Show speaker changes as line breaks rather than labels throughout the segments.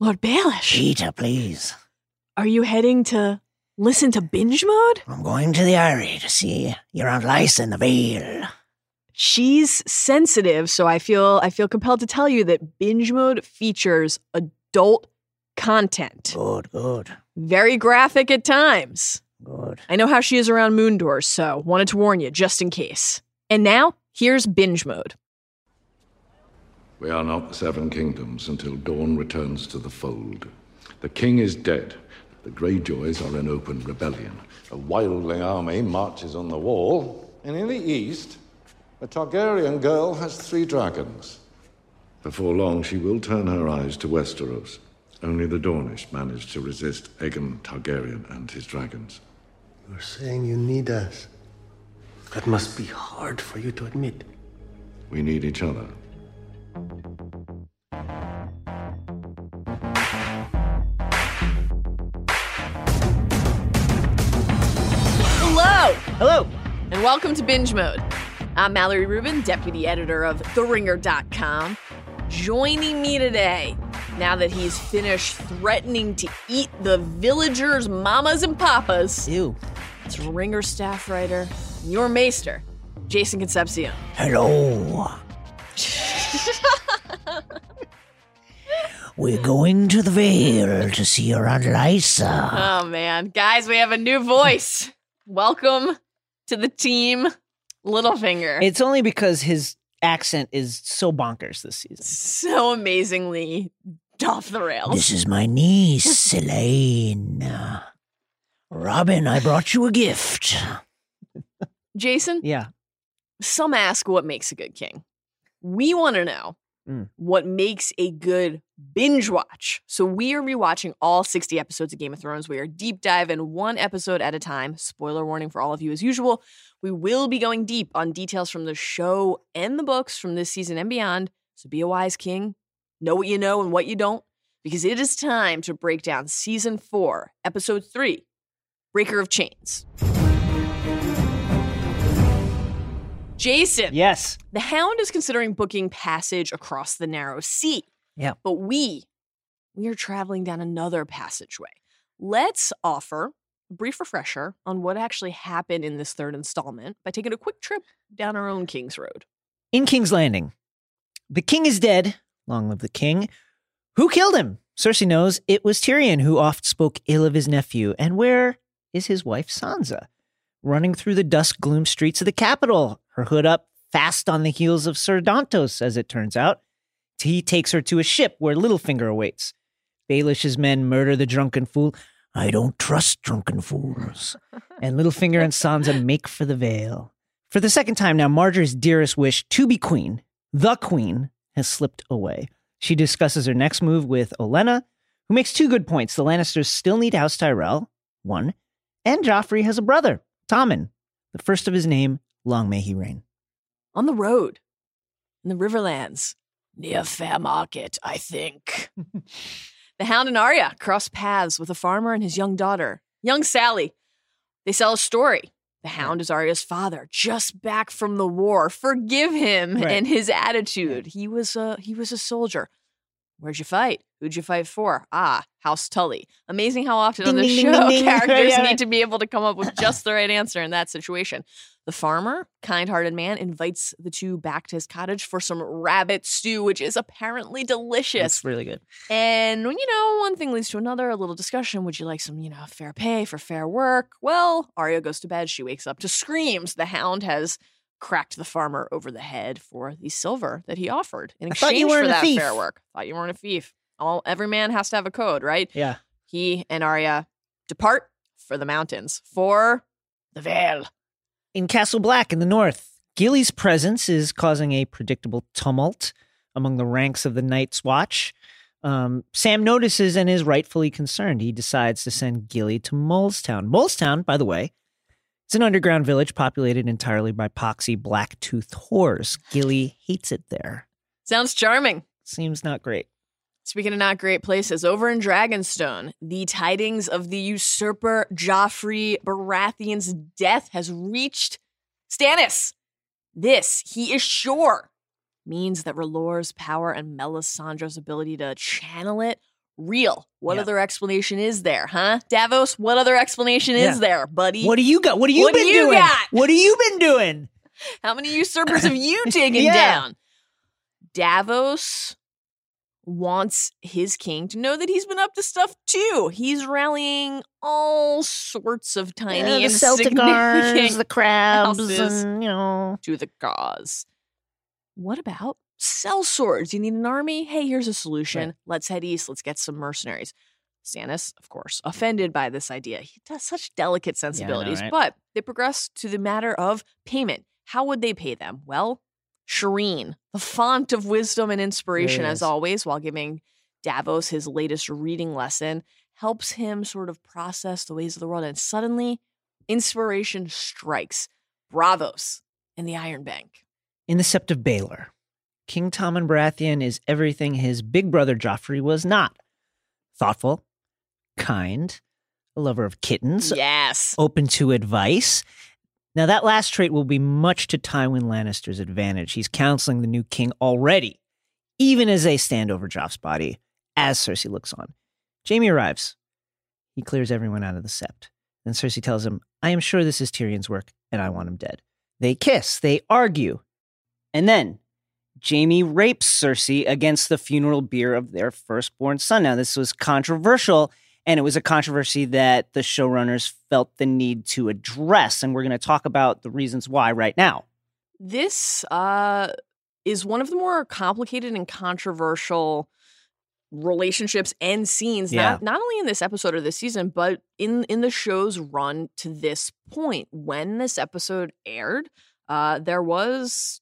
Lord Baelish,
Peter, please.
are you heading to listen to binge mode?
I'm going to the Eyrie to see your Aunt Lysa in the Vale.
She's sensitive, so I feel I feel compelled to tell you that binge mode features adult content.
Good, good,
Very graphic at times.
good.
I know how she is around moon doors, so wanted to warn you just in case. And now, here's binge mode.
We are not the Seven Kingdoms until Dorne returns to the fold. The king is dead. The Greyjoys are in open rebellion. A wildling army marches on the wall. And in the east, a Targaryen girl has three dragons. Before long, she will turn her eyes to Westeros. Only the Dornish managed to resist Aegon Targaryen and his dragons.
You're saying you need us. That must be hard for you to admit.
We need each other.
Hello,
Hello.
and welcome to Binge Mode. I'm Mallory Rubin, deputy editor of TheRinger.com. Joining me today, now that he's finished threatening to eat the villagers' mamas and papas,
You.
it's Ringer staff writer, your maester, Jason Concepcion.
Hello. We're going to the Vale to see your Aunt Lysa.
Oh man, guys, we have a new voice. Welcome to the team, Littlefinger.
It's only because his accent is so bonkers this season.
so amazingly off the rails.
This is my niece, Elaine. Robin, I brought you a gift.
Jason,
Yeah.
some ask what makes a good king. We want to know
Mm.
what makes a good binge watch. So we are rewatching all 60 episodes of Game of Thrones. We are deep diving one episode at a time. Spoiler warning for all of you as usual. We will be going deep on details from the show and the books from this season and beyond. So be a wise king. Know what you know and what you don't because it is time to break down season 4, episode 3, Breaker of Chains. Jason.
Yes.
The Hound is considering booking passage across the narrow sea.
Yeah.
But we, we are traveling down another passageway. Let's offer a brief refresher on what actually happened in this third installment by taking a quick trip down our own King's Road.
In King's Landing, the king is dead. Long live the king. Who killed him? Cersei knows it was Tyrion who oft spoke ill of his nephew. And where is his wife Sansa? Running through the dusk gloom streets of the capital, her hood up, fast on the heels of Sir Dantos, as it turns out. He takes her to a ship where Littlefinger awaits. Baelish's men murder the drunken fool,
I don't trust drunken fools.
and Littlefinger and Sansa make for the Vale. For the second time now, Margaery's dearest wish to be queen, the queen, has slipped away. She discusses her next move with Olenna, who makes two good points. The Lannisters still need House Tyrell, one, and Joffrey has a brother, Tommen, the first of his name, long may he reign.
On the road, in the Riverlands, near Fair Market, I think. the Hound and Arya cross paths with a farmer and his young daughter, young Sally. They sell a story. The Hound is Arya's father, just back from the war. Forgive him
Right.
and his attitude. He was a he was a soldier. Where'd you fight? Who'd you fight for? Ah, House Tully. Amazing how often on the show
ding,
characters
Yeah,
need
right.
to be able to come up with just the right answer in that situation. The farmer, kind hearted man, invites the two back to his cottage for some rabbit stew, which is apparently delicious.
It's really good.
And, you know, one thing leads to another, a little discussion. Would you like some, you know, fair pay for fair work? Well, Arya goes to bed. She wakes up to screams. The hound has cracked the farmer over the head for the silver that he offered in exchange for that fair work. Thought you weren't a thief. All every man has to have a code, right?
Yeah.
He and Arya depart for the mountains for the Vale.
In Castle Black in the north, Gilly's presence is causing a predictable tumult among the ranks of the Night's Watch. Um, Sam notices and is rightfully concerned. He decides to send Gilly to Molestown. Molestown, by the way, it's an underground village populated entirely by poxy black-toothed whores. Gilly hates it there.
Sounds charming.
Seems not great.
Speaking of not great places, over in Dragonstone, the tidings of the usurper Joffrey Baratheon's death has reached Stannis. This, he is sure, means that R'hllor's power and Melisandre's ability to channel it real. What
Yeah.
other explanation is there, huh? Davos, what other explanation
Yeah.
is there, buddy?
What do you got? What have you
What do
been
you
doing?
got?
What have you been doing?
How many usurpers have you taken
Yeah.
down? Davos wants his king to know that he's been up to stuff too. He's rallying all sorts of tiny
Yeah, the
insignificant
Celtigars, the crabs, and you know.
to the cause. What about sell swords? You need an army? Hey, here's a solution.
Right.
Let's head east. Let's get some mercenaries. Stannis, of course, offended by this idea. He has such delicate sensibilities,
right?
but they progress to the matter of payment. How would they pay them? Well, Shireen, the font of wisdom and inspiration, as always, while giving Davos his latest reading lesson, helps him sort of process the ways of the world. And suddenly, inspiration strikes. Braavos in the Iron Bank.
In the Sept of Baelor, King Tommen Baratheon is everything his big brother Joffrey was not. Thoughtful, kind, a lover of kittens,
Yes.
open to advice. Now, that last trait will be much to Tywin Lannister's advantage. He's counseling the new king already, even as they stand over Joff's body, as Cersei looks on. Jaime arrives. He clears everyone out of the sept. Then Cersei tells him, I am sure this is Tyrion's work, and I want him dead. They kiss, they argue. And then Jaime rapes Cersei against the funeral bier of their firstborn son. Now, this was controversial, and it was a controversy that the showrunners felt the need to address. And we're going to talk about the reasons why right now.
This uh, is one of the more complicated and controversial relationships and scenes
Yeah.
not not only in this episode or this season but in in the show's run to this point when this episode aired uh there was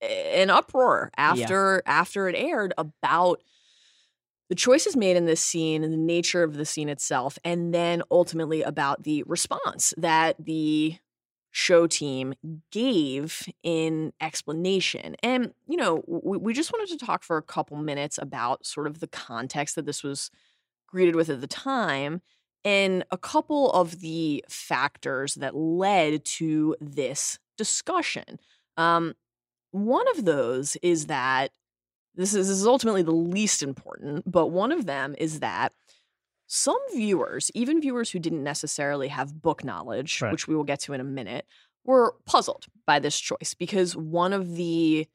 an uproar after after it aired about the choices made in this scene and the nature of the scene itself and then ultimately about the response that the show team gave in explanation. And, you know, we, we just wanted to talk for a couple minutes about sort of the context that this was greeted with at the time and a couple of the factors that led to this discussion. Um, one of those is that this is, this is ultimately the least important, but one of them is that some viewers, even viewers who didn't necessarily have book knowledge,
Right.
which we will get to in a minute, were puzzled by this choice because one of the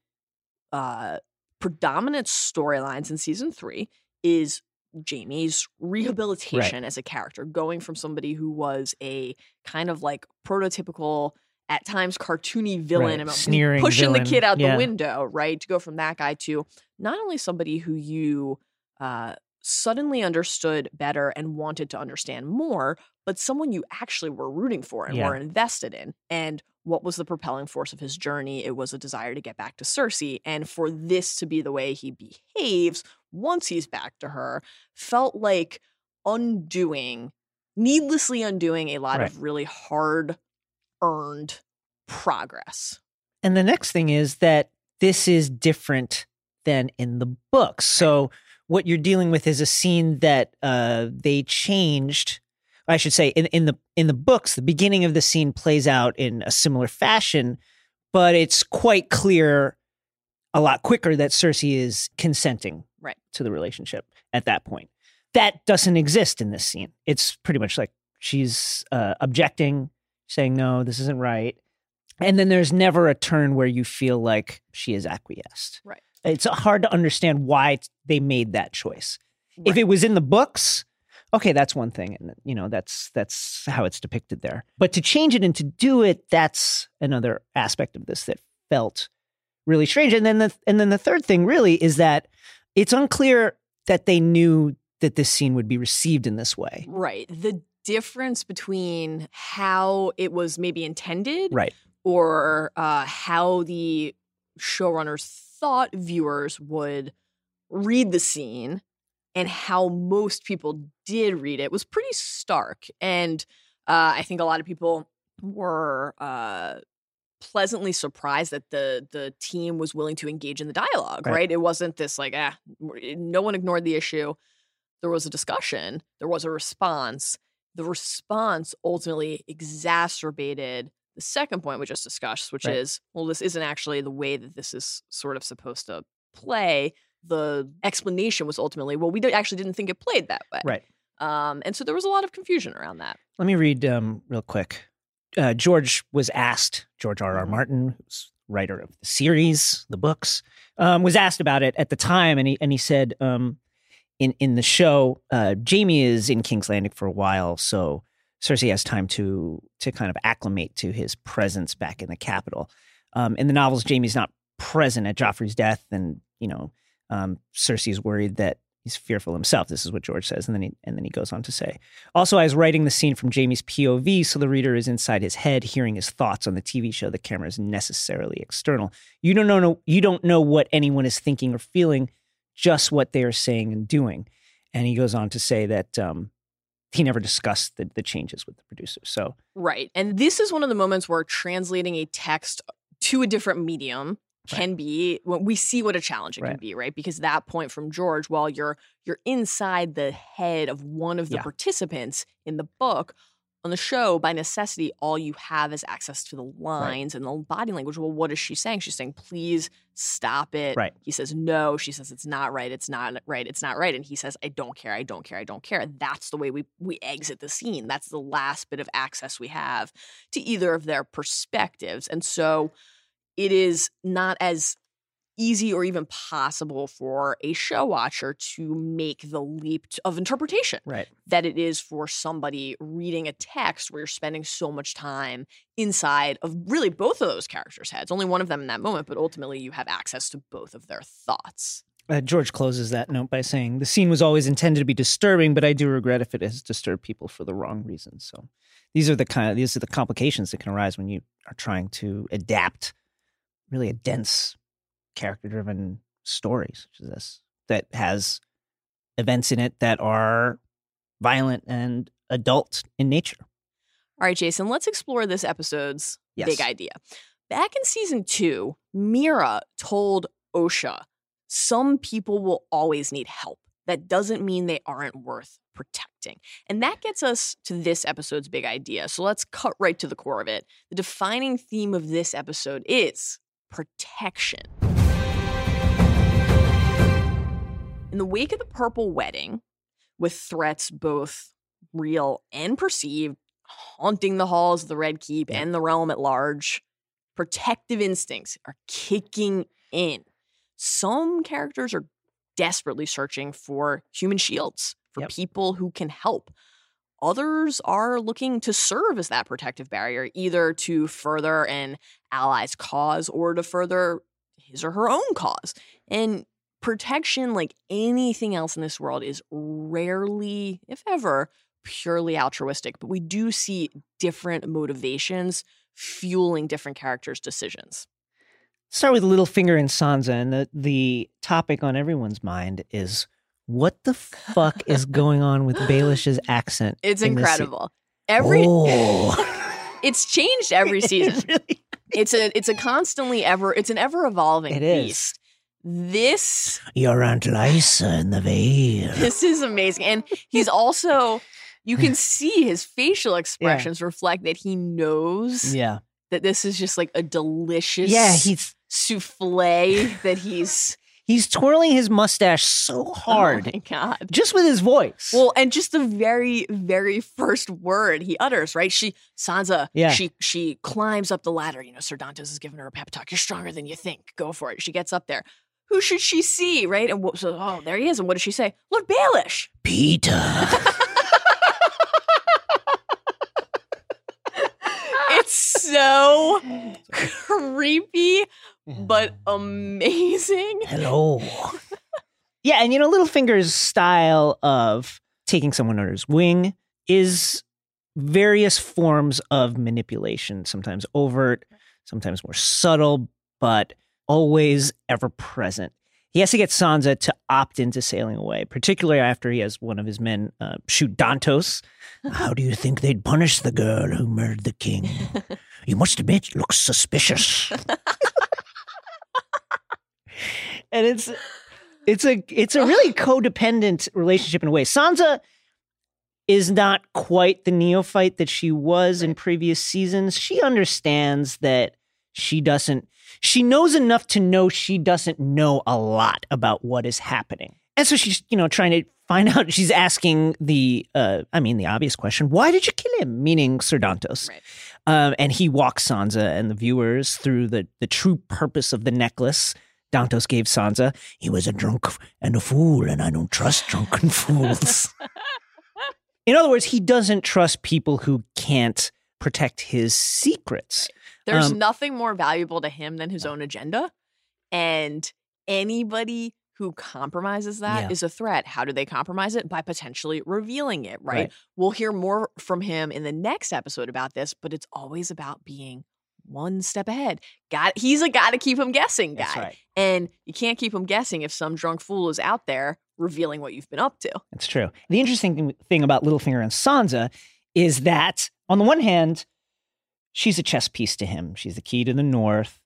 uh, predominant storylines in season three is Jaime's rehabilitation as a character, going from somebody who was a kind of like prototypical, at times cartoony villain,
Right,
and
sneering
pushing
villain.
the kid out
Yeah.
the window, right? To go from that guy to not only somebody who you uh, suddenly understood better and wanted to understand more, but someone you actually were rooting for and
Yeah.
were invested in. And what was the propelling force of his journey? It was a desire to get back to Cersei. And for this to be the way he behaves once he's back to her felt like undoing, needlessly undoing a lot
Right.
of really hard earned progress.
And the next thing is that this is different than in the books. So what you're dealing with is a scene that uh, they changed. I should say in, in the in the books, the beginning of the scene plays out in a similar fashion, but it's quite clear a lot quicker that Cersei is consenting
Right.
to the relationship at that point. That doesn't exist in this scene. It's pretty much like she's uh, objecting, saying no, this isn't right. And then there's never a turn where you feel like she is acquiesced.
Right.
It's hard to understand why they made that choice. If it was in the books, okay, that's one thing, and you know that's that's how it's depicted there. But to change it and to do it, that's another aspect of this that felt really strange. And then the and then the third thing really is that it's unclear that they knew that this scene would be received in this way.
Right. The difference between how it was maybe intended
Right.
or uh, how the showrunners thought viewers would read the scene and how most people did read it was pretty stark. And uh, I think a lot of people were uh, pleasantly surprised that the the team was willing to engage in the dialogue.
Right.
Right? It wasn't this like ah, no one ignored the issue. There was a discussion. There was a response. The response ultimately exacerbated the second point we just discussed, which
Right.
is well, this isn't actually the way that this is sort of supposed to play. the explanation was ultimately, well, we actually didn't think it played that way.
Right.
Um, and so there was a lot of confusion around that.
Let me read um, real quick. Uh, George was asked, George R. R. Martin, who's writer of the series, the books, um, was asked about it at the time, and he and he said, um, in in the show, uh, Jaime is in King's Landing for a while, so Cersei has time to to kind of acclimate to his presence back in the capital. Um, in the novels, Jaime's not present at Joffrey's death, and you know, um, Cersei is worried that he's fearful himself. This is what George says, and then he and then he goes on to say, also, I was writing the scene from Jaime's POV, so the reader is inside his head, hearing his thoughts on the TV show. The camera is necessarily external. You don't know. You don't know what anyone is thinking or feeling, just what they are saying and doing. And he goes on to say that um, he never discussed the, the changes with the producers. So
Right. And this is one of the moments where translating a text to a different medium can be when we see what a challenge it can be, right? Because that point from George, while you're you're inside the head of one of the
Yeah.
participants in the book, on the show, by necessity, all you have is access to the lines and the body language. Well, what is she saying? She's saying, please stop it.
Right.
He says, no. She says, it's not right. It's not right. It's not right. And he says, I don't care. I don't care. I don't care. That's the way we we exit the scene. That's the last bit of access we have to either of their perspectives. And so it is not as easy or even possible for a show watcher to make the leap of interpretation
right,
that it is for somebody reading a text where you're spending so much time inside of really both of those characters' heads. Only one of them in that moment, but ultimately you have access to both of their thoughts.
uh, George closes that note by saying the scene was always intended to be disturbing, but I do regret if it has disturbed people for the wrong reasons. So these are the kind of these are the complications that can arise when you are trying to adapt really a dense character driven story such as this that has events in it that are violent and adult in nature.
All right, Jason, let's explore this episode's
Yes.
big idea. Back in season two, Meera told Osha, some people will always need help. That doesn't mean they aren't worth protecting. And that gets us to this episode's big idea. So let's cut right to the core of it. The defining theme of this episode is protection. In the wake of the Purple Wedding, with threats both real and perceived haunting the halls of the Red Keep and the realm at large, protective instincts are kicking in. Some characters are desperately searching for human shields, for
Yep.
people who can help. Others are looking to serve as that protective barrier, either to further an ally's cause or to further his or her own cause. And protection, like anything else in this world, is rarely, if ever, purely altruistic. But we do see different motivations fueling different characters' decisions.
Start with Littlefinger and Sansa, and the, the topic on everyone's mind is what the fuck is going on with Baelish's accent?
It's
in
incredible. Every
Oh,
it's changed every season.
It really-
it's a it's a constantly ever it's an ever evolving beast. This
your Aunt Lysa in the Vale.
this is amazing. And he's also you can see his facial expressions reflect that he knows
yeah,
that this is just like a delicious
yeah. He's
souffle that he's
he's twirling his mustache so oh hard
Oh my god.
just with his voice.
Well, and just the very, very first word he utters, right? She Sansa,
Yeah.
she she climbs up the ladder. You know, Sir Dantos is giving her a pep talk. You're stronger than you think. Go for it. She gets up there. Who should she see, right? And what, so, oh, there he is. And what does she say? Lord Baelish.
Peter.
It's so creepy, mm-hmm. but amazing.
Hello.
Yeah, and you know, Littlefinger's style of taking someone under his wing is various forms of manipulation, sometimes overt, sometimes more subtle, but always ever present. He has to get Sansa to opt into sailing away, particularly after he has one of his men uh, shoot Dantos.
How do you think they'd punish the girl who murdered the king? You must admit, it looks suspicious.
and it's it's a it's a really codependent relationship in a way. Sansa is not quite the neophyte that she was in previous seasons. She understands that she doesn't She knows enough to know she doesn't know a lot about what is happening. And so she's, you know, trying to find out. She's asking the, uh, I mean, the obvious question: Why did you kill him? Meaning Sir Dantos.
Right.
Um, and he walks Sansa and the viewers through the the true purpose of the necklace. Dantos gave Sansa.
He was a drunk and a fool, and I don't trust drunken fools.
In other words, he doesn't trust people who can't protect his secrets.
There's
Um,
nothing more valuable to him than his own agenda. And anybody who compromises that is
Yeah.
a threat. How do they compromise it? By potentially revealing it, right?
Right.
We'll hear more from him in the next episode about this, but it's always about being one step ahead. Got he's a got to keep him guessing guy.
Right.
And you can't keep him guessing if some drunk fool is out there revealing what you've been up to.
That's true. The interesting thing- thing about Littlefinger and Sansa is that, on the one hand, she's a chess piece to him. She's the key to the North.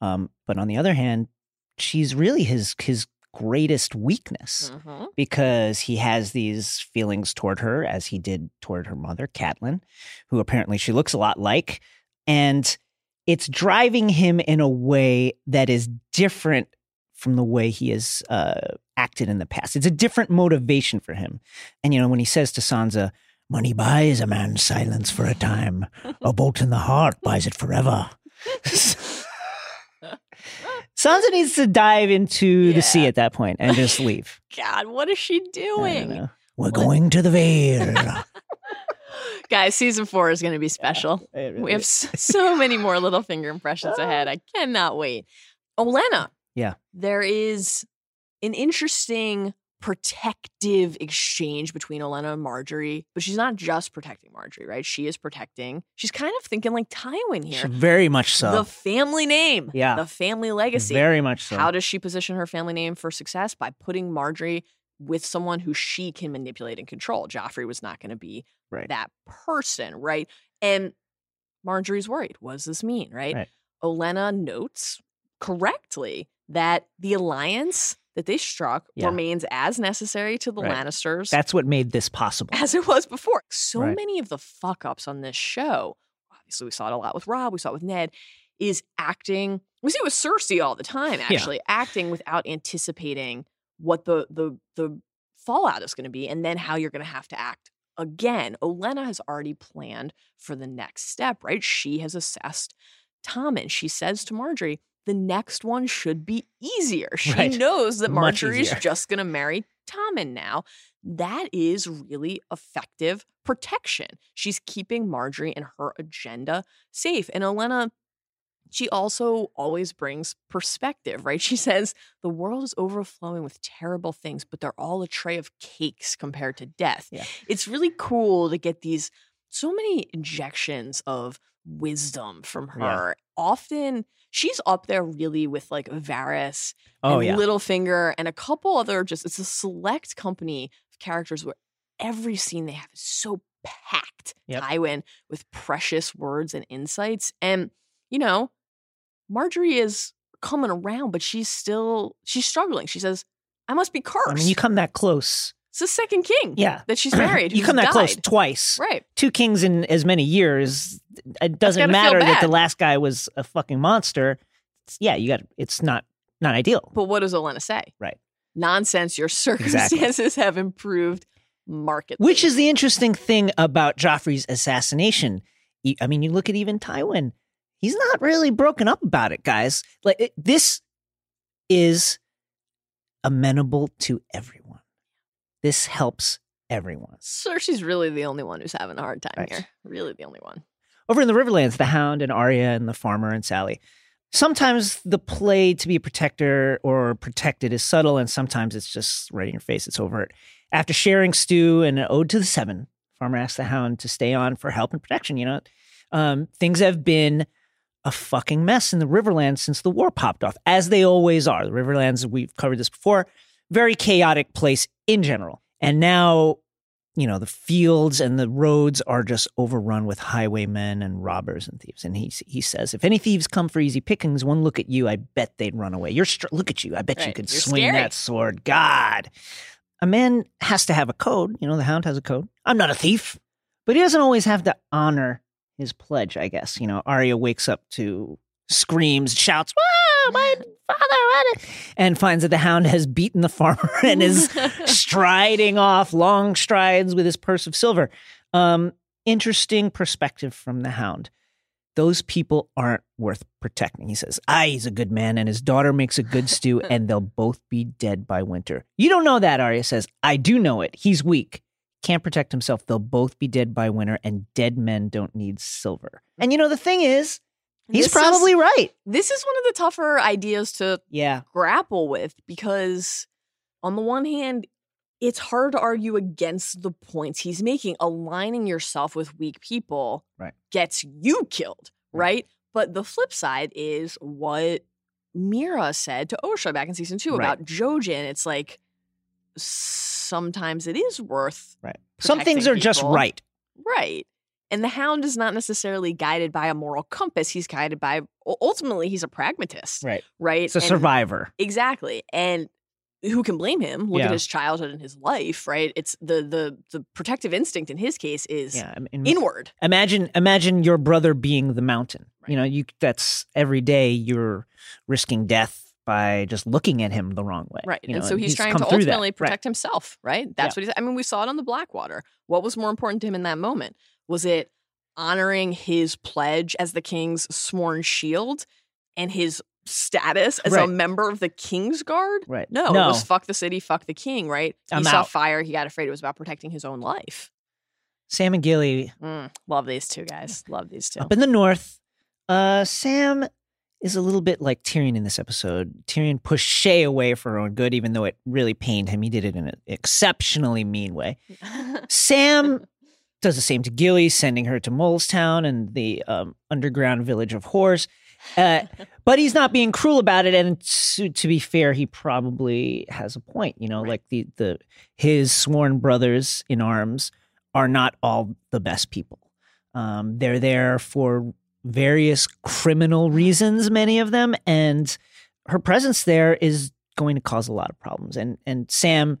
Um, but on the other hand, she's really his his greatest weakness
Mhm.
because he has these feelings toward her, as he did toward her mother, Catelyn, who apparently she looks a lot like, and it's driving him in a way that is different from the way he has uh, acted in the past. It's a different motivation for him. And you know, when he says to Sansa,
Money buys a man's silence for a time. A bolt in the heart buys it forever.
Sansa needs to dive into the sea at that point and just leave.
God, what is she doing?
We're going to the Vale.
Guys, season four is going to be special.
It really
We have
is.
so many more Littlefinger impressions ahead. I cannot wait. Olenna.
Yeah.
There is an interesting protective exchange between Olenna and Margaery, but she's not just protecting Margaery, right? She is protecting. She's kind of thinking like Tywin here.
very much so.
The family name.
Yeah.
The family legacy.
Very much so.
How does she position her family name for success? By putting Margaery with someone who she can manipulate and control. Joffrey was not going to be
Right.
that person, right? And Margaery's worried. What does this mean, right?
Right.
Olenna notes correctly that the alliance that they struck
Yeah.
remains as necessary to the
Right.
Lannisters
That's what made this possible.
as it was before. So
Right.
many of the fuck ups on this show, obviously we saw it a lot with Robb, we saw it with Ned, is acting. We see it with Cersei all the time,
Yeah.
actually, acting without anticipating what the the the fallout is going to be, and then how you're going to have to act again. Olenna has already planned for the next step, right? She has assessed Tommen. She says to Margaery, the next one should be easier. She
Right.
knows that
Much
Margaery is
easier.
just going to marry Tommen now. That is really effective protection. She's keeping Margaery and her agenda safe. And Olenna, she also always brings perspective, right? She says the world is overflowing with terrible things, but they're all a tray of cakes compared to death.
Yeah.
It's really cool to get these so many injections of wisdom from
Yeah.
her. Often she's up there really with like Varys
Oh
and
yeah.
Littlefinger and a couple other just it's a select company of characters where every scene they have is so packed.
Yep.
Tywin with precious words and insights. And, you know, Margaery is coming around, but she's still she's struggling. She says, I must be cursed.
I mean, you come that close.
It's the second king
Yeah.
that she's married.
you come that close twice.
Right.
Two kings in as many years. It doesn't matter that the last guy was a fucking monster. It's- yeah, you got. It's not not ideal.
But what does Olenna say?
Right.
Nonsense. Your circumstances have improved markedly.
Which is the interesting thing about Joffrey's assassination. I mean, you look at even Tywin. He's not really broken up about it, guys. Like it, this is amenable to everyone. This helps everyone.
Cersei's really the only one who's having a hard time
Right.
here. Really the only one.
Over in the Riverlands, the Hound and Arya and the Farmer and Sally. Sometimes the play to be a protector or protected is subtle, and sometimes it's just right in your face. It's overt. After sharing stew and an ode to the seven, Farmer asks the Hound to stay on for help and protection. You know, um, things have been a fucking mess in the Riverlands since the war popped off, as they always are. The Riverlands, we've covered this before, very chaotic place in general. And now you know the fields and the roads are just overrun with highwaymen and robbers and thieves. And he he says if any thieves come for easy pickings one look at you i bet they'd run away. You're str- look at you i bet you could
You're
swing
scary.
that sword. God. A man has to have a code. You know the hound has a code. I'm not a thief. But he doesn't always have to honor his pledge i guess. You know arya wakes up to screams, shouts, "Whoa, my father!" what?" and finds that the hound has beaten the farmer and is striding off long strides with his purse of silver. Um, interesting perspective from the hound. Those people aren't worth protecting. He says, Ah, he's a good man, and his daughter makes a good stew, and they'll both be dead by winter. You don't know that, Arya says. I do know it. He's weak. Can't protect himself. They'll both be dead by winter, and dead men don't need silver. And you know, the thing is, he's
This is-
probably right.
This is one of the tougher ideas to
Yeah.
grapple with because, on the one hand, it's hard to argue against the points he's making. Aligning yourself with weak people
Right.
gets you killed, right? But the flip side is what Meera said to Osha back in season two
Right.
about Jojen. It's like sometimes it is worth
Right. Some things are just right.
Right. And the hound is not necessarily guided by a moral compass. He's guided by, ultimately, he's a pragmatist.
Right.
Right.
It's a
And-
survivor.
Exactly. And who can blame him? Look
Yeah.
at his childhood and his life, right? It's the the the protective instinct in his case is
Yeah. I mean,
inward.
imagine imagine your brother being the mountain. You know, you that's every day you're risking death by just looking at him the wrong way.
Right.
You
and so he's, trying to ultimately
Right.
protect himself, right? That's what he's I mean, we saw it on the Blackwater. What was more important to him in that moment? Was it honoring his pledge as the king's sworn shield and his status as a member of the king's guard?
Right.
No,
No.
it was fuck the city, fuck the king, right? He
I'm
saw
out.
fire, he got afraid. It was about protecting his own life.
Sam and Gilly
Mm, love these two guys. Love these two.
up in the north. Uh, Sam is a little bit like Tyrion in this episode. Tyrion pushed Shae away for her own good, even though it really pained him. He did it in an exceptionally mean way. Sam does the same to Gilly, sending her to Molestown and the um, underground village of whores. Uh, but he's not being cruel about it. And to, to be fair, he probably has a point. You know,
Right.
like the the his sworn brothers in arms are not all the best people. Um, they're there for various criminal reasons, many of them, and her presence there is going to cause a lot of problems. And and Sam,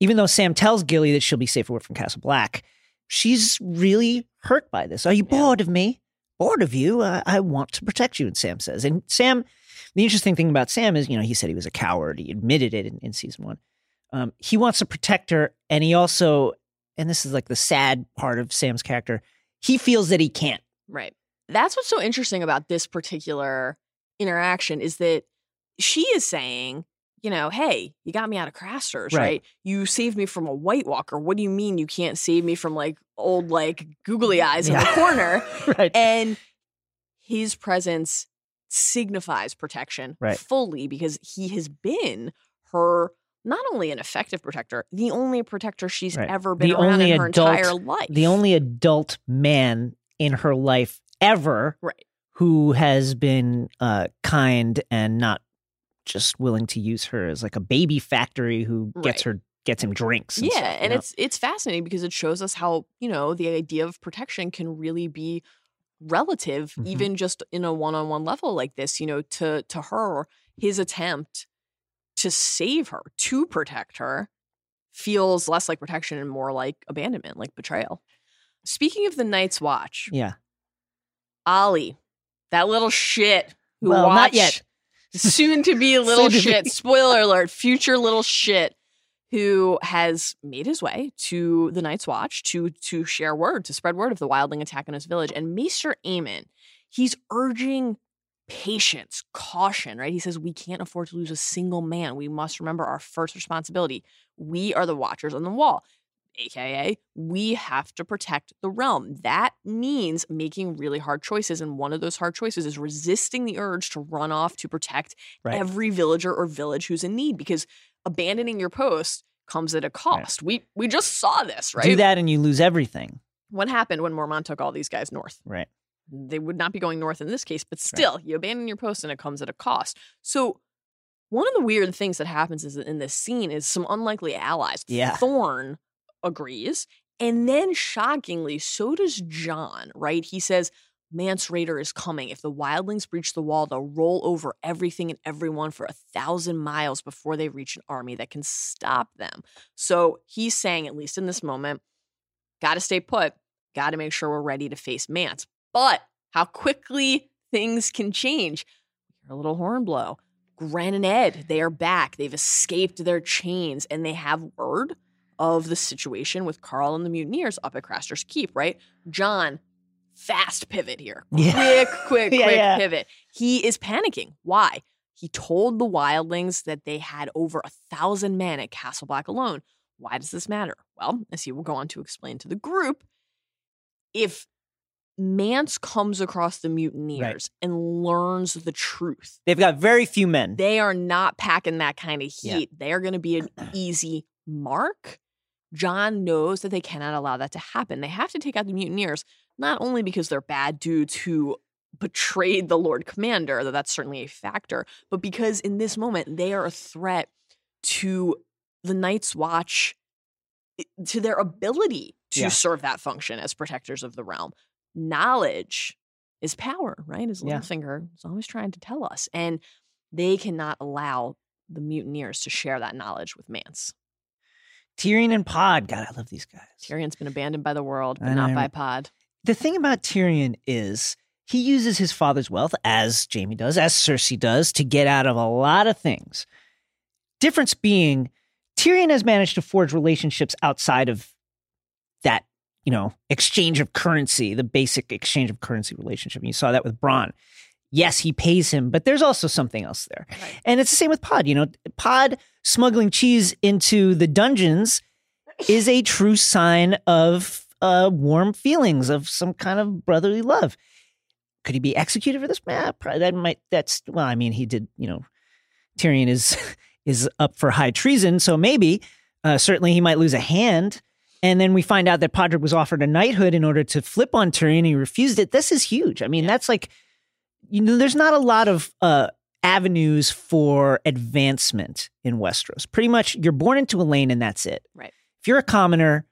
even though Sam tells Gilly that she'll be safe away from Castle Black, she's really hurt by this. Are you
Yeah.
bored of me? Bored of you? I, I want to protect you. And Sam says. And Sam, the interesting thing about Sam is, you know, he said he was a coward. He admitted it in, in season one. Um, he wants to protect her, and he also, and this is like the sad part of Sam's character, he feels that he can't.
Right. That's what's so interesting about this particular interaction is that she is saying, you know, hey, you got me out of Craster's,
Right.
right. You saved me from a White Walker. What do you mean you can't save me from like old, like googly eyes in the corner?
right.
And his presence signifies protection
Right.
fully because he has been her not only an effective protector, the only protector she's
Right.
ever been
The
around
only
in her
adult-
entire life.
the only adult man in her life ever
Right.
who has been uh, kind and not just willing to use her as like a baby factory who gets
Right.
her gets him drinks. And
yeah
stuff,
and
know?
it's it's fascinating because it shows us how you know the idea of protection can really be relative
Mhm.
even just in a one-on-one level like this you know to to her his attempt to save her to protect her feels less like protection and more like abandonment like betrayal speaking of the night's watch
yeah.
Olly that little shit who
Well, not yet.
Soon to be little shit spoiler alert future little shit who has made his way to the Night's Watch to to share word, to spread word of the wildling attack on his village. And Maester Aemon, he's urging patience, caution, right? He says, We can't afford to lose a single man. We must remember our first responsibility. We are the watchers on the wall. AKA, we have to protect the realm. That means making really hard choices. And one of those hard choices is resisting the urge to run off to protect
Right.
every villager or village who's in need because abandoning your post comes at a cost. We we just saw this, right?
Do that and you lose everything.
What happened when Mormont took all these guys north?
Right.
They would not be going north in this case, but still, you abandon your post and it comes at a cost. So one of the weird things that happens is in this scene is some unlikely allies.
Yeah.
Thorne agrees. And then shockingly, so does Jon, right? He says, Mance Rayder is coming. If the wildlings breach the wall, they'll roll over everything and everyone for a thousand miles before they reach an army that can stop them. So he's saying, at least in this moment, got to stay put, got to make sure we're ready to face Mance. But how quickly things can change. A little horn blow. Grenn and Edd, they are back. They've escaped their chains and they have word of the situation with Karl and the mutineers up at Craster's Keep, right? Jon, fast pivot here.
Yeah.
Quick, quick,
Yeah,
quick
yeah.
pivot. He is panicking. Why? He told the wildlings that they had over a thousand men at Castle Black alone. Why does this matter? Well, as he will go on to explain to the group, if Mance comes across the mutineers and learns the truth,
They've got very few men.
they are not packing that kind of
Yeah.
heat. They are going to be an easy mark. Jon knows that they cannot allow that to happen. They have to take out the mutineers, not only because they're bad dudes who betrayed the Lord Commander, though that's certainly a factor, but because in this moment they are a threat to the Night's Watch, eh, to their ability to
Yeah.
serve that function as protectors of the realm. Knowledge is power, right? As
Yeah.
Littlefinger is always trying to tell us. And they cannot allow the mutineers to share that knowledge with Mance.
Tyrion and Pod. God, I love these guys.
Tyrion's been abandoned by the world, but not by Pod.
The thing about Tyrion is he uses his father's wealth, as Jaime does, as Cersei does, to get out of a lot of things. Difference being, Tyrion has managed to forge relationships outside of that, you know, exchange of currency, the basic exchange of currency relationship. And you saw that with Bronn. Yes, he pays him, but there's also something else there.
Right.
And it's the same with Pod. You know, Pod smuggling cheese into the dungeons is a true sign of uh, warm feelings of some kind of brotherly love. Could he be executed for this? Eh, probably that might. That's well. I mean, he did. You know, Tyrion is is up for high treason, so maybe uh, certainly he might lose a hand. And then we find out that Podrick was offered a knighthood in order to flip on Tyrion. And he refused it. This is huge. I mean, that's like you know, there's not a lot of uh, avenues for advancement in Westeros. Pretty much, you're born into a lane and that's it.
Right.
If you're a commoner,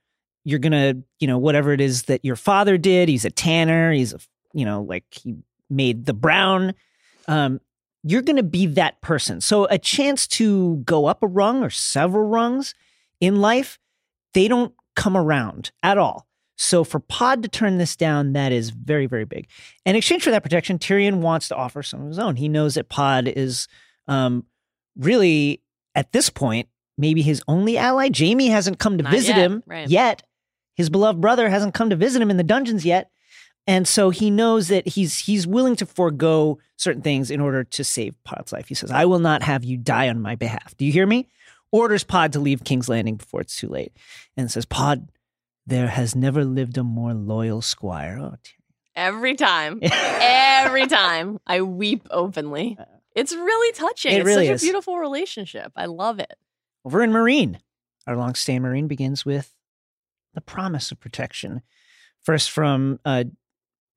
you're gonna, you know, whatever it is that your father did. He's a tanner. He's a, you know, like he made the brown. Um, you're gonna be that person. So a chance to go up a rung or several rungs in life, they don't come around at all. So for Pod to turn this down, that is very, very big. In exchange for that protection, Tyrion wants to offer some of his own. He knows that Pod is um, really, at this point, maybe his only ally. Jaime hasn't come to
Not
visit
yet,
him
right.
yet. His beloved brother hasn't come to visit him in the dungeons yet. And so he knows that he's he's willing to forego certain things in order to save Pod's life. He says, I will not have you die on my behalf. Do you hear me? Orders Pod to leave King's Landing before it's too late. And says, Pod, there has never lived a more loyal squire. Oh,
Every time, every time, I weep openly. It's really touching.
It
it's
really
such
is.
a beautiful relationship. I love it.
Over in Meereen, our long stay in Meereen begins with the promise of protection. First from uh,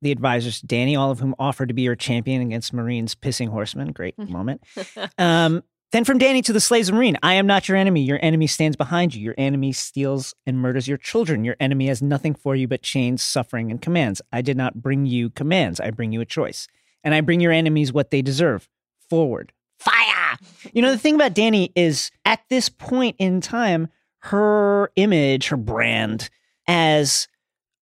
the advisors, Dany, all of whom offered to be your champion against Meereen's pissing horsemen. Great moment. Um, then from Dany to the slaves of Meereen, I am not your enemy. Your enemy stands behind you. Your enemy steals and murders your children. Your enemy has nothing for you but chains, suffering, and commands. I did not bring you commands. I bring you a choice. And I bring your enemies what they deserve. Forward. Fire. You know, the thing about Dany is at this point in time, her image, her brand as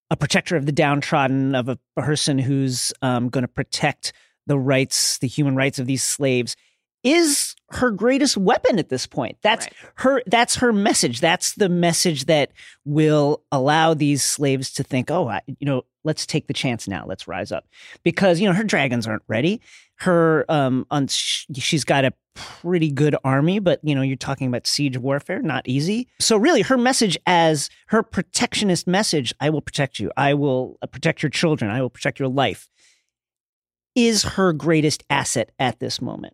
a protector of the downtrodden, of a person who's um, going to protect the rights, the human rights of these slaves, is her greatest weapon at this point. That's
Right.
her. That's her message. That's the message that will allow these slaves to think, oh, I, you know, let's take the chance now. Let's rise up, because you know her dragons aren't ready. Her, um, on sh- she's got a pretty good army, but you know, you're talking about siege warfare, not easy. So really, her message as her protectionist message, I will protect you. I will uh, protect your children. I will protect your life, is her greatest asset at this moment.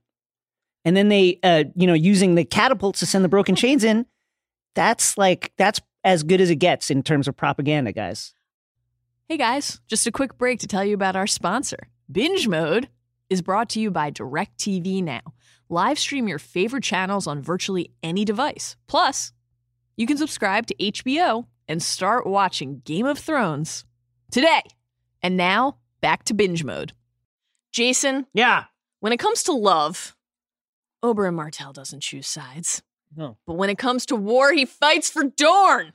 And then they, uh, you know, using the catapults to send the broken chains in. That's like that's as good as it gets in terms of propaganda, guys.
Hey guys, just a quick break to tell you about our sponsor. Binge Mode is brought to you by DirecTV Now. Live stream your favorite channels on virtually any device. Plus, you can subscribe to HBO and start watching Game of Thrones today. And now, back to Binge Mode. Jason,
Yeah.
when it comes to love, Oberyn Martell doesn't choose sides.
No.
But when it comes to war, he fights for Dorne.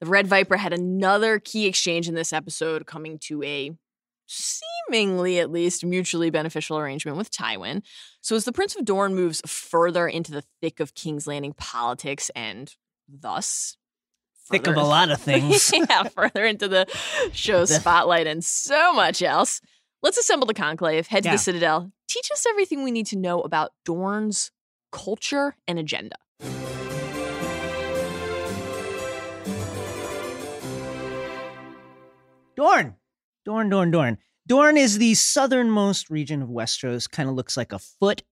The Red Viper had another key exchange in this episode, coming to a seemingly seemingly at least mutually beneficial arrangement with Tywin. So as the Prince of Dorne moves further into the thick of King's Landing politics and thus
Thick of a lot of things.
yeah, further into the show's spotlight and so much else. Let's assemble the conclave, head to
Yeah.
the Citadel, teach us everything we need to know about Dorne's culture and agenda.
Dorne. Dorne, Dorne, Dorne. Dorne is the southernmost region of Westeros. Kind of looks like a foot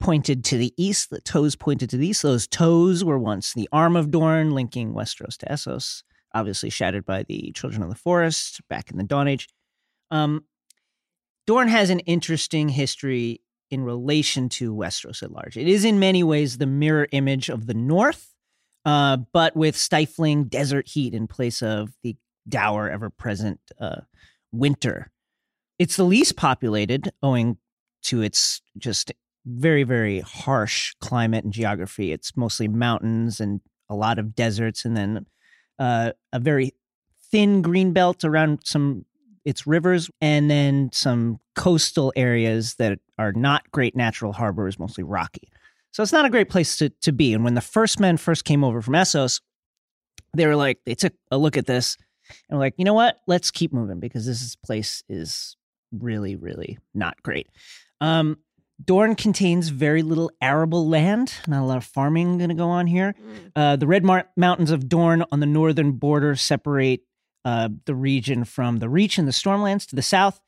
pointed to the east, the toes pointed to the east. Those toes were once the arm of Dorne, linking Westeros to Essos, obviously shattered by the Children of the Forest back in the Dawn Age. Um, Dorne has an interesting history in relation to Westeros at large. It is in many ways the mirror image of the North, uh, but with stifling desert heat in place of the dour, ever present uh, winter. It's the least populated, owing to its just very, very harsh climate and geography. It's mostly mountains and a lot of deserts, and then uh, a very thin green belt around some its rivers, and then some coastal areas that are not great natural harbors, mostly rocky. So it's not a great place to, to be. And when the first men first came over from Essos, they were like, they took a look at this and were like, you know what? Let's keep moving because this is- place is really, really not great. Um, Dorne contains very little arable land. Not a lot of farming going to go on here. Uh, the Red Mar- Mountains of Dorne on the northern border separate uh, the region from the Reach and the Stormlands to the south.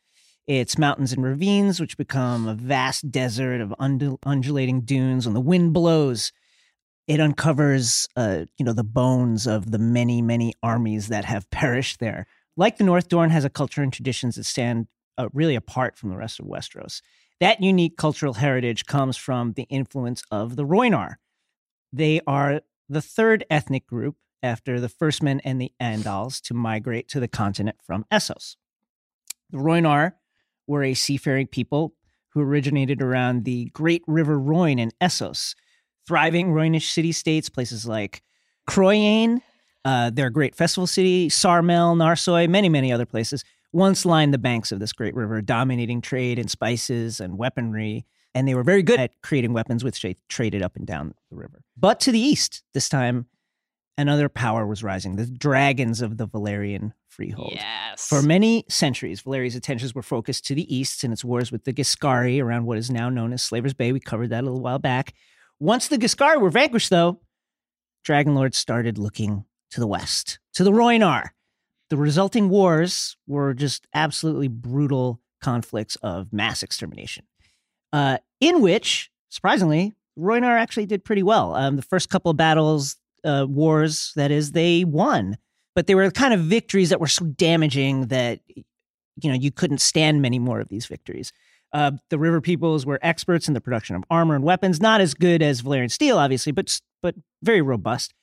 It's mountains and ravines, which become a vast desert of undul- undulating dunes. When the wind blows, it uncovers, uh, you know, the bones of the many, many armies that have perished there. Like the North, Dorne has a culture and traditions that stand uh, really apart from the rest of Westeros. That unique cultural heritage comes from the influence of the Rhoynar. They are the third ethnic group after the First Men and the Andals to migrate to the continent from Essos. The Rhoynar were a seafaring people who originated around the Great River Rhoyne in Essos, thriving Rhoynish city states, places like Chroyane, uh, their great festival city, Sar Mell, Narsoy, many, many other places, once lined the banks of this great river, dominating trade in spices and weaponry. And they were very good at creating weapons, which they traded up and down the river. But to the east, this time, another power was rising the dragons of the Valyrian freehold.
Yes.
For many centuries, Valyria's attentions were focused to the east in its wars with the Giscari around what is now known as Slaver's Bay. We covered that a little while back. Once the Giscari were vanquished, though, Dragon Lords started looking to the west, to the Rhoynar. The resulting wars were just absolutely brutal conflicts of mass extermination, uh, in which, surprisingly, Rhoynar actually did pretty well. Um, the first couple of battles, uh, wars, that is, they won but they were kind of victories that were so damaging that you know you couldn't stand many more of these victories. Uh, the River Peoples were experts in the production of armor and weapons, not as good as Valyrian steel, obviously, but but very robust.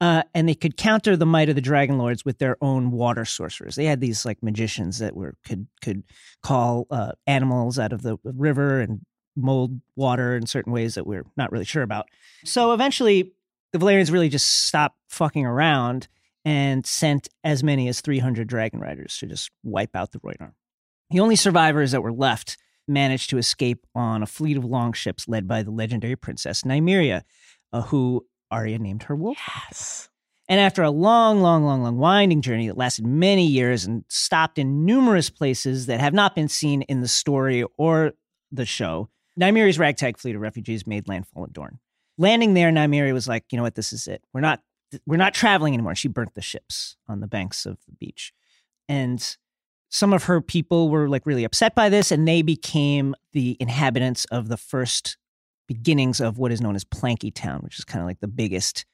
Uh, and they could counter the might of the Dragon Lords with their own water sorcerers. They had these like magicians that were could could call uh, animals out of the river and mold water in certain ways that we're not really sure about. So eventually, the Valyrians really just stopped fucking around and sent as many as 300 dragon riders to just wipe out the Rhoynar. The only survivors that were left managed to escape on a fleet of longships led by the legendary princess Nymeria, uh, who Arya named her wolf.
Yes.
And after a long, long, long, long winding journey that lasted many years and stopped in numerous places that have not been seen in the story or the show, Nymeria's ragtag fleet of refugees made landfall at Dorne. Landing there, Nymeria was like, you know what, this is it. We're not we're not traveling anymore. She burnt the ships on the banks of the beach. And some of her people were like really upset by this, and they became the inhabitants of the first beginnings of what is known as Planky Town, which is kind of like the biggest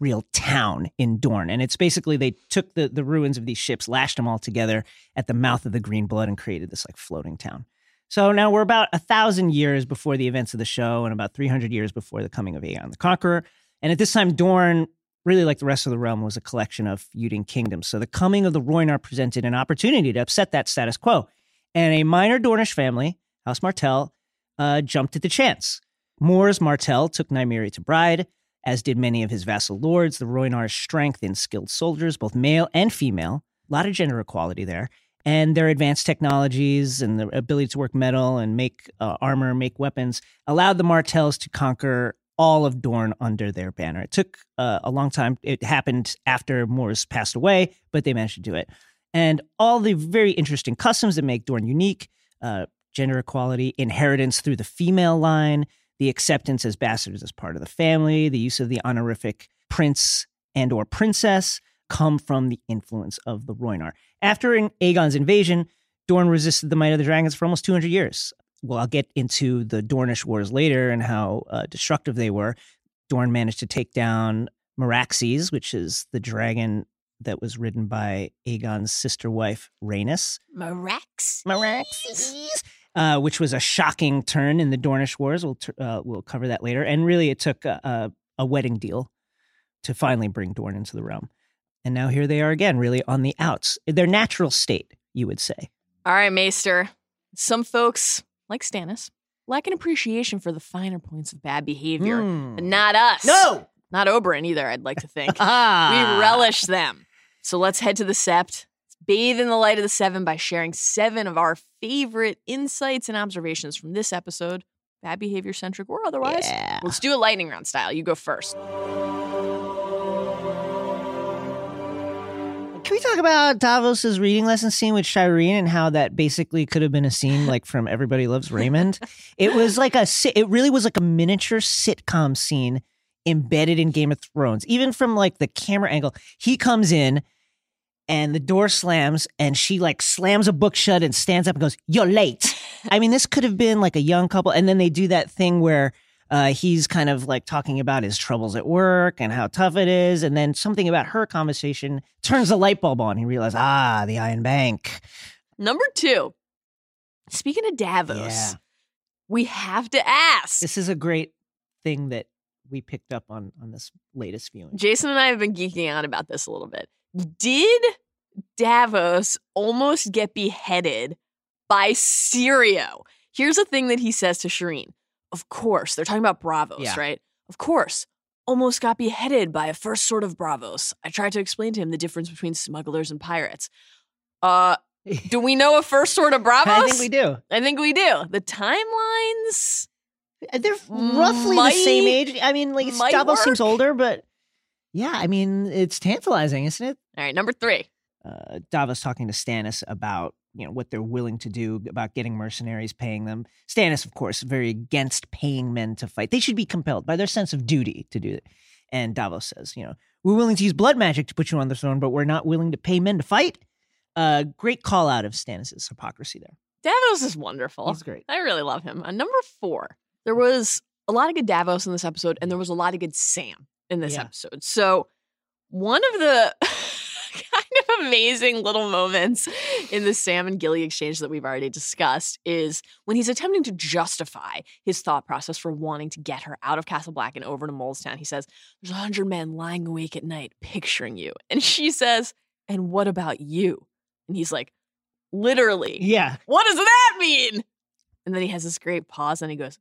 real town in Dorne. And it's basically they took the, the ruins of these ships, lashed them all together at the mouth of the Green Blood, and created this like floating town. So now we're about a thousand years before the events of the show, and about 300 years before the coming of Aegon the Conqueror. And at this time, Dorne really like the rest of the realm, was a collection of feuding kingdoms. So the coming of the Rhoynar presented an opportunity to upset that status quo. And a minor Dornish family, House Martell, uh, jumped at the chance. Moors Martell took Nymeria to bride, as did many of his vassal lords. The Rhoynar's strength in skilled soldiers, both male and female, a lot of gender equality there, and their advanced technologies and the ability to work metal and make uh, armor, make weapons allowed the Martells to conquer all of Dorne under their banner. It took uh, a long time. It happened after Moors passed away, but they managed to do it. And all the very interesting customs that make Dorne unique uh, gender equality, inheritance through the female line, the acceptance as bastards as part of the family, the use of the honorific prince and or princess come from the influence of the Rhoynar. After an Aegon's invasion, Dorne resisted the might of the dragons for almost 200 years. Well, I'll get into the Dornish wars later and how uh, destructive they were. Dorne managed to take down Meraxes, which is the dragon that was ridden by Aegon's sister wife, Rhaenys.
Merax.
Meraxes. Uh, which was a shocking turn in the Dornish wars. We'll, uh, we'll cover that later. And really, it took a, a, a wedding deal to finally bring Dorne into the realm. And now here they are again, really on the outs. Their natural state, you would say.
All right, Maester. Some folks, like Stannis, lack an appreciation for the finer points of bad behavior,
Mm.
but not us.
No!
Not Oberyn either, I'd like to think.
Ah.
we relish them. So let's head to the Sept. Let's bathe in the light of the seven by sharing seven of our favorite insights and observations from this episode, bad behavior centric or otherwise.
Yeah.
Let's do a lightning round style. You go first.
Talk about Davos's reading lesson scene with Shireen and how that basically could have been a scene like from Everybody Loves Raymond? it was like a it really was like a miniature sitcom scene embedded in Game of Thrones. Even from like the camera angle, he comes in and the door slams and she like slams a book shut and stands up and goes, "You're late." I mean, this could have been like a young couple and then they do that thing where uh, he's kind of like talking about his troubles at work and how tough it is. And then something about her conversation turns the light bulb on. He realizes, ah, the Iron Bank.
Number two. Speaking of Davos,
Yeah.
we have to ask.
This is a great thing that we picked up on on this latest viewing.
Jason and I have been geeking out about this a little bit. Did Davos almost get beheaded by Syrio? Here's the thing that he says to Shireen. Of course, they're talking about Braavos,
Yeah.
right? Of course. Almost got beheaded by a first Sword of Braavos. I tried to explain to him the difference between smugglers and pirates. Uh, do we know a first Sword of Braavos?
I think we do.
I think we do. The timelines.
They're roughly the same age. I mean, like
might
Davos seems older, but yeah, I mean, it's tantalizing, isn't it?
All right, number three.
uh, Davos talking to Stannis about you know what they're willing to do about getting mercenaries, paying them. Stannis, of course, very against paying men to fight. They should be compelled by their sense of duty to do it. And Davos says, you know, we're willing to use blood magic to put you on the throne, but we're not willing to pay men to fight. Uh, great call out of Stannis's hypocrisy there.
Davos is wonderful.
He's great.
I really love him. Uh, number four, there was a lot of good Davos in this episode, and there was a lot of good Sam in this
Yeah.
episode. So, one of the kind of amazing little moments in the Sam and Gilly exchange that we've already discussed is when he's attempting to justify his thought process for wanting to get her out of Castle Black and over to Molestown. He says, There's a hundred men lying awake at night picturing you. And she says, And what about you? And he's like, Literally,
Yeah.
what does that mean? And then he has this great pause and he goes,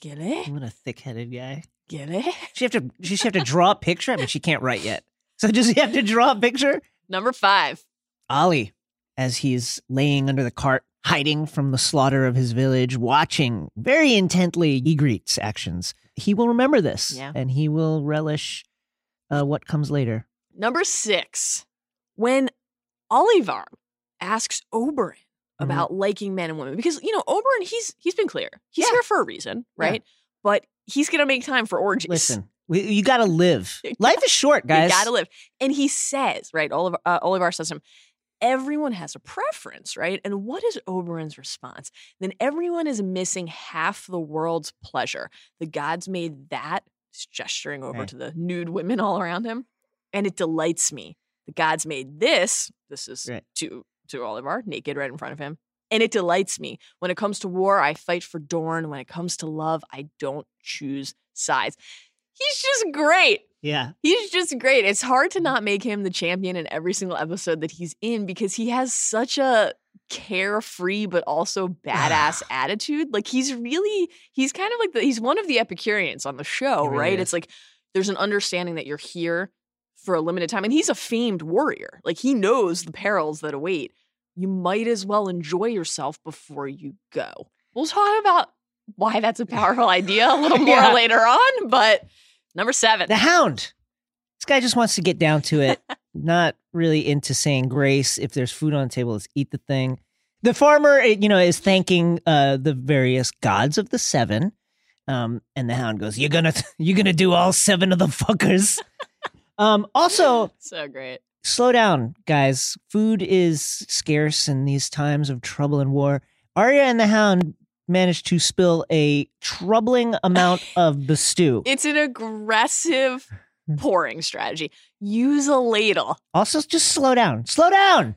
Gilly?
What a thick-headed guy.
Gilly?
She have to. She have to draw a picture. I mean, she can't write yet. So does he have to draw a picture?
Number five.
Olly, as he's laying under the cart, hiding from the slaughter of his village, watching very intently Ygritte's actions. He will remember this,
Yeah.
and he will relish uh, what comes later.
Number six. When Olyvar asks Oberyn
Mm-hmm.
about liking men and women, because you know, Oberyn, he's he's been clear. He's
Yeah.
here for a reason,
Yeah.
right? But he's gonna make time for orgies.
Listen, we, you got to live. Life is short, guys.
You gotta live. And he says, right, Olyvar, uh, Olyvar says to him, everyone has a preference, right? And what is Oberyn's response? Then everyone is missing half the world's pleasure. The gods made that, he's gesturing over
Right.
to the nude women all around him, and it delights me. The gods made this, this is
Right.
to, to Olyvar, naked right in front of him. And it delights me. When it comes to war, I fight for Dorne. When it comes to love, I don't choose sides. He's just great.
Yeah.
He's just great. It's hard to mm-hmm. not make him the champion in every single episode that he's in because he has such a carefree but also badass attitude. Like he's really he's kind of like the he's one of the Epicureans on the show,
really
right?
is.
It's like there's an understanding that you're here for a limited time and he's a famed warrior. Like he knows the perils that await you might as well enjoy yourself before you go. We'll talk about why that's a powerful idea a little more
Yeah.
later on, but number seven.
The Hound. This guy just wants to get down to it. not really into saying grace. If there's food on the table, let's eat the thing. The farmer, eh, you know, is thanking uh, the various gods of the seven. Um, and the Hound goes, "You're gonna, you're gonna do all seven of the fuckers." um, also,
so great.
slow down, guys. Food is scarce in these times of trouble and war. Arya and the Hound managed to spill a troubling amount of the stew.
It's an aggressive pouring strategy. Use a ladle.
Also, just slow down. Slow down.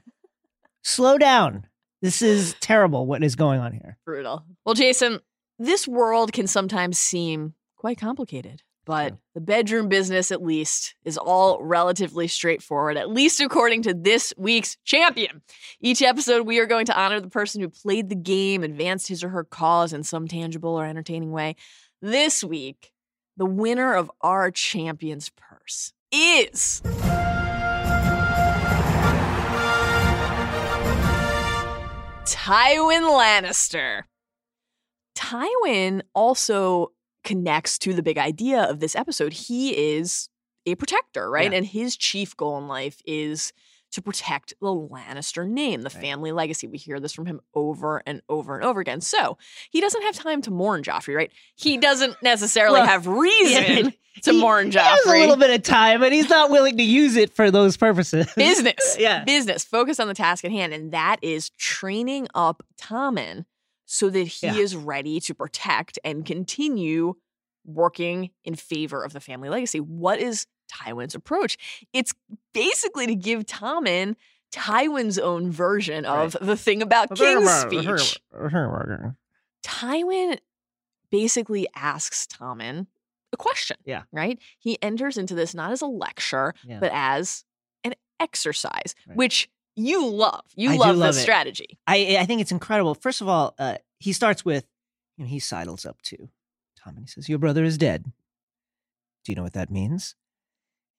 Slow down. This is terrible what is going on here.
Brutal. Well, Jason, this world can sometimes seem quite complicated, but
Sure.
the bedroom business, at least, is all relatively straightforward, at least according to this week's champion. Each episode, we are going to honor the person who played the game, advanced his or her cause in some tangible or entertaining way. This week, the winner of our champion's purse is. Tywin Lannister. Tywin also connects to the big idea of this episode. He is a protector, right?
Yeah.
And his chief goal in life is to protect the Lannister name, the
Right.
family legacy. We hear this from him over and over and over again. So he doesn't have time to mourn Joffrey, right? He doesn't necessarily
Well,
have reason to
He-
mourn Joffrey.
He has a little bit of time, but he's not willing to use it for those purposes.
business.
Yeah.
Business. Focus on the task at hand. And that is training up Tommen so that he
Yeah.
is ready to protect and continue working in favor of the family legacy. What is Tywin's approach? It's basically to give Tommen Tywin's own version of the thing about King's speech. Tywin basically asks Tommen a question.
Yeah.
Right? He enters into this not as a lecture,
Yeah.
but as an exercise,
Right.
which you love. You
I
love
love
this
it.
strategy.
I I think it's incredible. First of all, uh, he starts with, you know, he sidles up to Tom and he says, "Your brother is dead." Do you know what that means?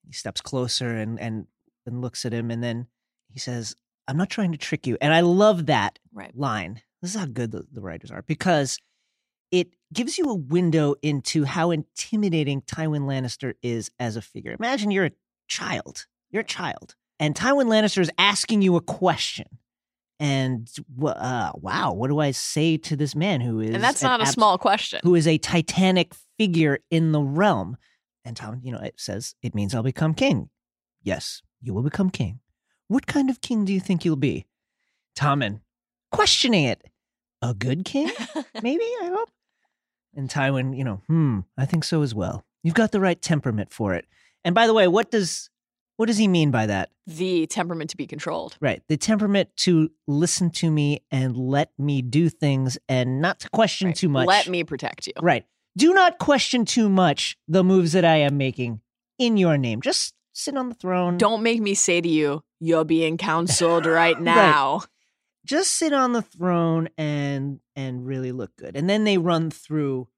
He steps closer and and and looks at him, and then he says, "I'm not trying to trick you." And I love that
Right.
line. This is how good the, the writers are because it gives you a window into how intimidating Tywin Lannister is as a figure. Imagine you're a child. You're a child. And Tywin Lannister is asking you a question. And uh, wow, what do I say to this man who is
And that's
an
not a
abs-
small question.
who is a titanic figure in the realm? And Tom, you know, it says it means I'll become king. Yes, you will become king. What kind of king do you think you'll be? Tommen, questioning it. A good king? Maybe, I hope. And Tywin, you know, hmm, I think so as well. You've got the right temperament for it. And by the way, what does what does he mean by that?
the temperament to be controlled.
Right. The temperament to listen to me and let me do things and not to question
Right.
too much.
Let me protect you.
Right. Do not question too much the moves that I am making in your name. Just sit on the throne.
Don't make me say to you, you're being counseled right
Right.
now.
just sit on the throne and and really look good. And then they run through,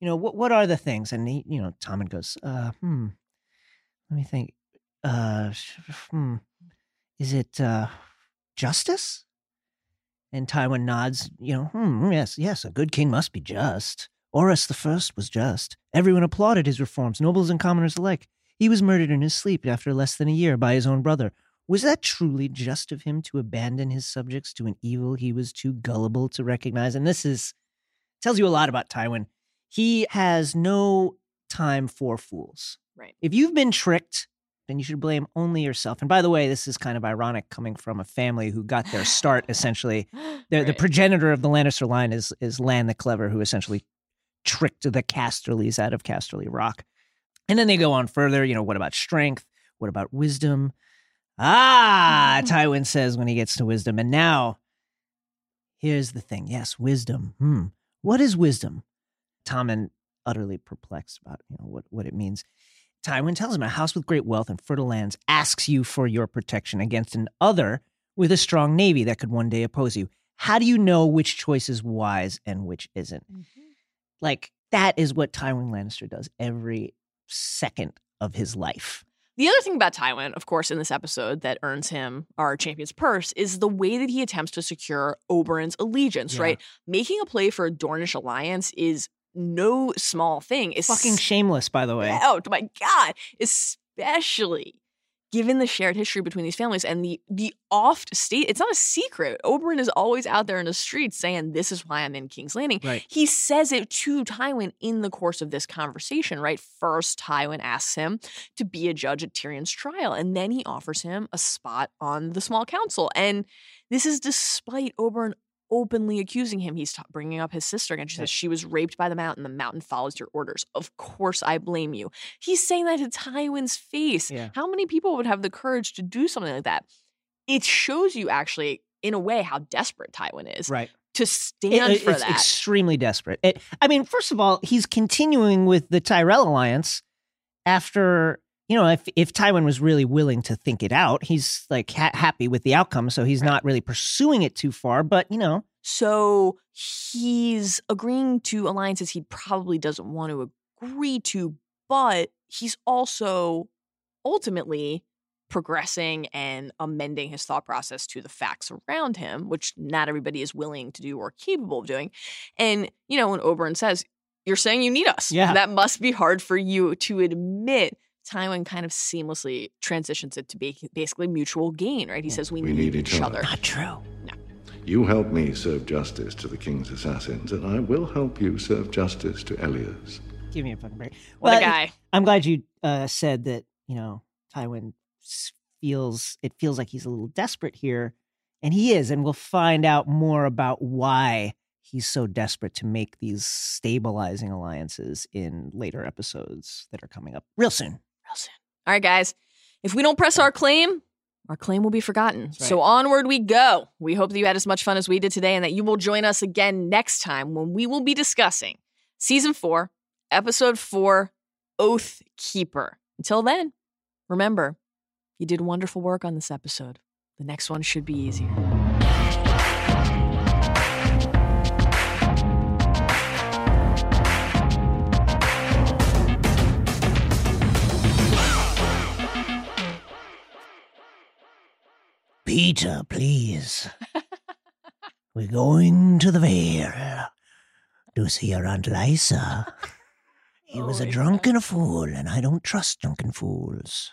you know, what what are the things? And he, you know, Tommen goes, uh, hmm. Let me think. Uh hmm. Is it uh justice? And Tywin nods, you know, hmm, yes, yes, a good king must be just. Orys the first was just. Everyone applauded his reforms, nobles and commoners alike. He was murdered in his sleep after less than a year by his own brother. Was that truly just of him to abandon his subjects to an evil he was too gullible to recognize? And this is tells you a lot about Tywin. He has no time for fools.
Right.
If you've been tricked, then you should blame only yourself. And by the way, this is kind of ironic coming from a family who got their start essentially. The, the progenitor of the Lannister line is is Lann the Clever, who essentially tricked the Casterlys out of Casterly Rock. And then they go on further. You know, what about strength? What about wisdom? Ah, Tywin says when he gets to wisdom. And now, here's the thing. Yes, wisdom. Hmm. What is wisdom? Tommen, utterly perplexed about you know what, what it means. Tywin tells him a house with great wealth and fertile lands asks you for your protection against an other with a strong navy that could one day oppose you. How do you know which choice is wise and which isn't? Mm-hmm. Like that is what Tywin Lannister does every second of his life.
The other thing about Tywin, of course, in this episode that earns him our champion's purse is the way that he attempts to secure Oberyn's allegiance,
Yeah.
right? Making a play for a Dornish alliance is no small thing. It's
Fucking shameless, by the way.
Oh my god! Especially given the shared history between these families and the the oft state. It's not a secret. Oberyn is always out there in the streets saying, "This is why I'm in King's Landing."
Right.
He says it to Tywin in the course of this conversation. Right. First, Tywin asks him to be a judge at Tyrion's trial, and then he offers him a spot on the small council. And this is despite Oberyn openly accusing him. He's ta- bringing up his sister again. She says she was raped by the mountain. The mountain follows your orders. Of course, I blame you. He's saying that to Tywin's face.
Yeah.
How many people would have the courage to do something like that? It shows you actually, in a way, how desperate Tywin is
Right.
to
uh,
stand
it-
for
it's
that.
extremely desperate. It, I mean, first of all, he's continuing with the Tyrell alliance after you know if if Tywin was really willing to think it out, he's like ha- happy with the outcome, so he's not really pursuing it too far. But you know,
So he's agreeing to alliances he probably doesn't want to agree to, but he's also ultimately progressing and amending his thought process to the facts around him, which not everybody is willing to do or capable of doing. And, you know, when Oberyn says, You're saying you need us.
Yeah.
That must be hard for you to admit. Tywin kind of seamlessly transitions it to be basically mutual gain, right? He says we,
We need each other.
not true. No.
You help me serve justice to the king's assassins, and I will help you serve justice to Elias.
Give me a fucking break.
What
Well,
a guy.
I'm glad you uh, said that. You know, Tywin feels it feels like he's a little desperate here, and he is, and we'll find out more about why he's so desperate to make these stabilizing alliances in later episodes that are coming up real soon.
All right, guys. If we don't press our claim, our claim will be forgotten.
right.
So onward we go. We hope that you had as much fun as we did today and that you will join us again next time when we will be discussing season four, episode four, Oath Keeper. Until then, remember, you did wonderful work on this episode. The next one should be easier.
Petyr, please. We're going to the Vale to see your Aunt Lysa. He was
Oh
a drunken fool, and I don't trust drunken fools.